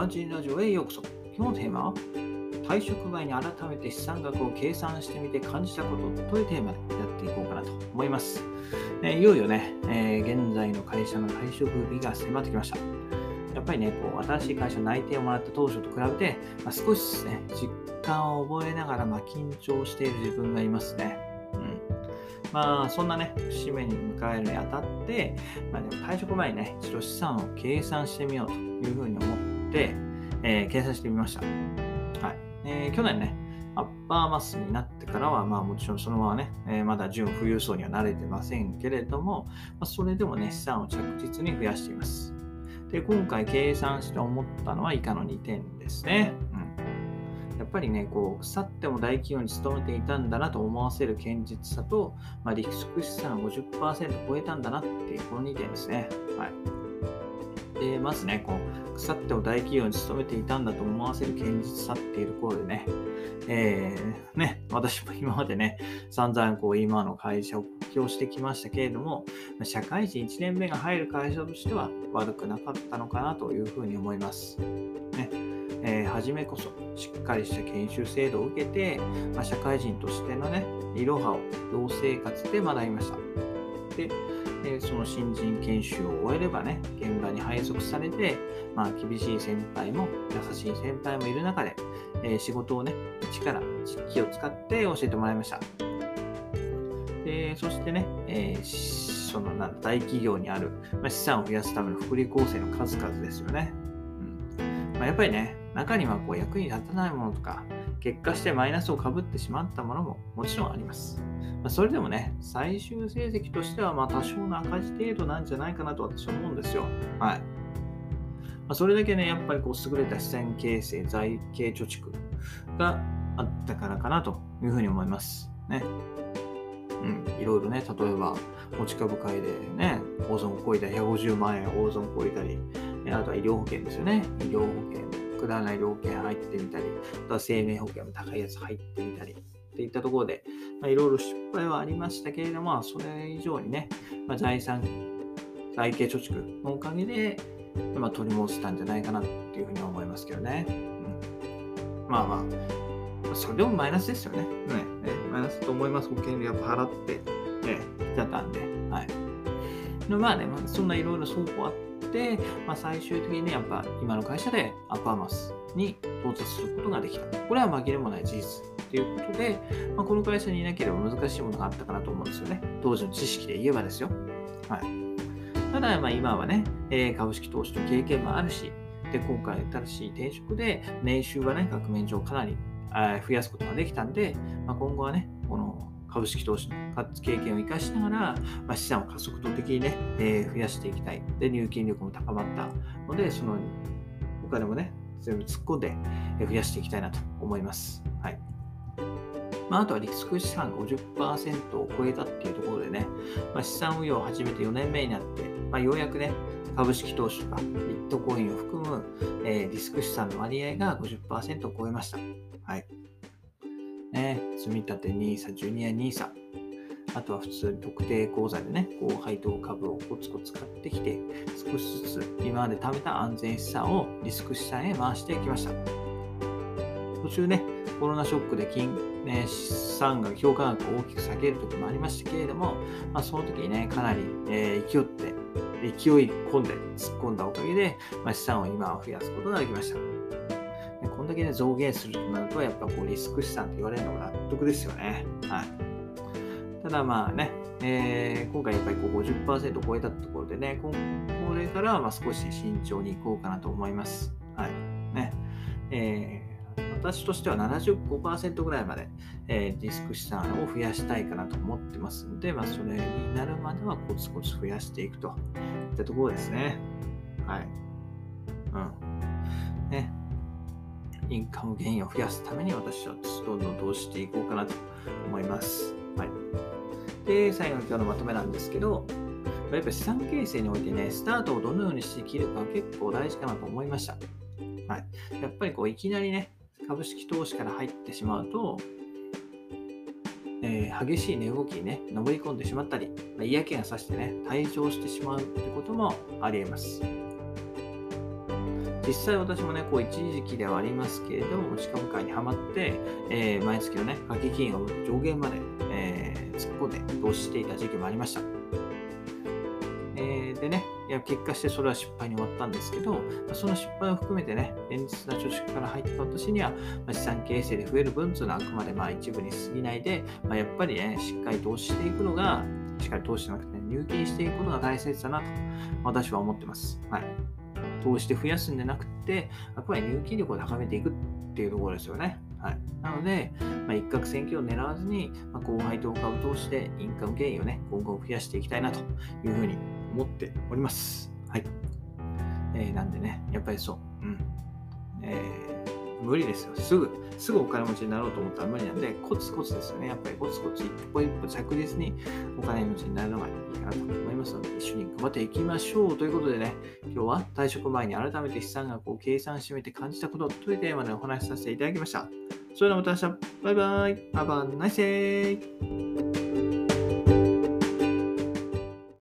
バンジーラジオへようこそ。今日のテーマは、退職前に改めて資産額を計算してみて感じたことというテーマでやっていこうかなと思います。えいよいよね、えー、現在の会社の退職日が迫ってきました。やっぱりね、こう新しい会社内定をもらった当初と比べて、まあ、少しね、実感を覚えながら、ま、緊張している自分がいますね。まあ、そんなね、節目に迎えるにあたって、まあ、でも退職前にね、一度資産を計算してみようというふうに思っ、えー、計算してみました。はい。えー、去年ね、アッパーマスになってからは、まあもちろんそのままね、えー、まだ純富裕層には慣れてませんけれども、まあ、それでもね、資産を着実に増やしています。で、今回計算して思ったのは以下の2点ですね。うんやっぱりね、こう、腐っても大企業に勤めていたんだなと思わせる堅実さと、まあ、リスク資産50%超えたんだなっていう、この2点ですね。はい。で、まずね、こう、腐っても大企業に勤めていたんだと思わせる堅実さっていうところでね、えー、ね、私も今までね、散々こう、今の会社を起業してきましたけれども、社会人1年目が入る会社としては悪くなかったのかなというふうに思います。ね。えー、初めこそしっかりした研修制度を受けて、まあ、社会人としてのね、いろはを同生活で学びました。で、えー、その新人研修を終えればね、現場に配属されて、まあ、厳しい先輩も優しい先輩もいる中で、えー、仕事をね、一から実機を使って教えてもらいました。で、そしてね、えー、その大企業にある、まあ、資産を増やすための福利厚生の数々ですよね。うんまあ、やっぱりね、中にはこう役に立たないものとか、結果してマイナスをかぶってしまったものももちろんあります。ま、それでもね、最終成績としてはまあ多少の赤字程度なんじゃないかなと私は思うんですよ。はい。まあ、それだけね、やっぱりこう優れた資産形成、財形貯蓄があったからかなというふうに思います。ね。うん、いろいろね、例えば、持ち株会でね、大損を超えた150万円大損を超えたり、あとは医療保険ですよね。医療保険くだらない料金入ってみたり、あとは生命保険も高いやつ入ってみたり、っていったところで、まいろいろ失敗はありましたけれども、それ以上にね、まあ、財産、財形貯蓄のおかげで、まあ、取り戻せたんじゃないかなっていうふうに思いますけどね。うん、まあまあ、それでもマイナスですよね。ねねマイナスと思います。保険料払って、ね、来ちゃったんで。はい。まあね、そんないろいろ相法あって、、まあ、最終的にね、やっぱ今の会社でアッパーマスに到達することができた。これは紛れもない事実ということで、まあ、この会社にいなければ難しいものがあったかなと思うんですよね。当時の知識で言えばですよ。はい。ただ、まあ、今はね、え株式投資の経験もあるし、で、今回新しい転職で、年収はね、額面上かなり増やすことができたんで、まあ、今後はね、この株式投資の経験を生かしながら、まあ、資産を加速度的にね、えー、増やしていきたい。で、入金力も高まったので、そのお金もね、全部突っ込んで増やしていきたいなと思います。はい。まあ、あとはリスク資産が50%を超えたっていうところでね、まあ、資産運用を始めて4年目になって、まあ、ようやくね、株式投資とかビットコインを含む、えー、リスク資産の割合が50%を超えました。はい。ね、積立 NISA、ジュニア NISA、あとは普通に特定口座でね、こう配当株をコツコツ買ってきて、少しずつ今まで貯めた安全資産をリスク資産へ回していきました。途中ね、コロナショックで金、ね、資産が評価額を大きく下げる時もありましたけれども、まあ、その時にね、かなり、えー、勢って、勢い込んで突っ込んだおかげで、まあ、資産を今は増やすことができました。だけね、増減するとなると、やっぱこうリスク資産って言われるのが納得ですよね。はい。ただまあね、えー、今回やっぱりこう50%超えたところでね、これからはまあ少し慎重にいこうかなと思います。はい。ね。えー、私としては75%ぐらいまで、えー、リスク資産を増やしたいかなと思ってますので、まあ、それになるまではコツコツ増やしていくといったところですね。はい。うん。ね。インカムゲインを増やすために私はどんどん投資していこうかなと思います。はい。で、最後の今日のまとめなんですけど、やっぱり資産形成においてね、スタートをどのようにして切るか結構大事かなと思いました。はい。やっぱりこう、いきなりね、株式投資から入ってしまうと、えー、激しい値動きにね、登り込んでしまったり、まあ、嫌気がさしてね、退場してしまうってこともあり得ます。実際私もね、こう一時期ではありますけれども、持ち株会にはまって、えー、毎月のね、掛け金を上限まで、えー、突っ込んで投資していた時期もありました。えー、でね、いや結果してそれは失敗に終わったんですけど、その失敗を含めてね、現実な貯蓄から入った年には、まあ、資産形成で増える分というのはあくまでまあ一部に過ぎないで、まあ、やっぱりね、しっかり投資していくのが、しっかり投資じゃなくて、ね、入金していくことが大切だなと、私は思ってます。はい。投資で増やすんじゃなくて、あくまで入金力を高めていくっていうところですよね。はい、なので、まあ、一攫千金を狙わずに、まあ、後輩と株を通してインカムゲインをね、今後増やしていきたいなというふうに思っております。はい。えー、なんでね、やっぱりそう。うん。えー、無理ですよ。すぐ、すぐお金持ちになろうと思ったら無理なんで、コツコツですよね。やっぱりコツコツ一歩一歩着実にお金持ちになるのがいいかなと思いますので、一緒に頑張っていきましょう。ということでね、今日は退職前に改めて資産額を計算してみて感じたことというテーマでお話しさせていただきました。それではまた明日。バイバイ。Have a nice.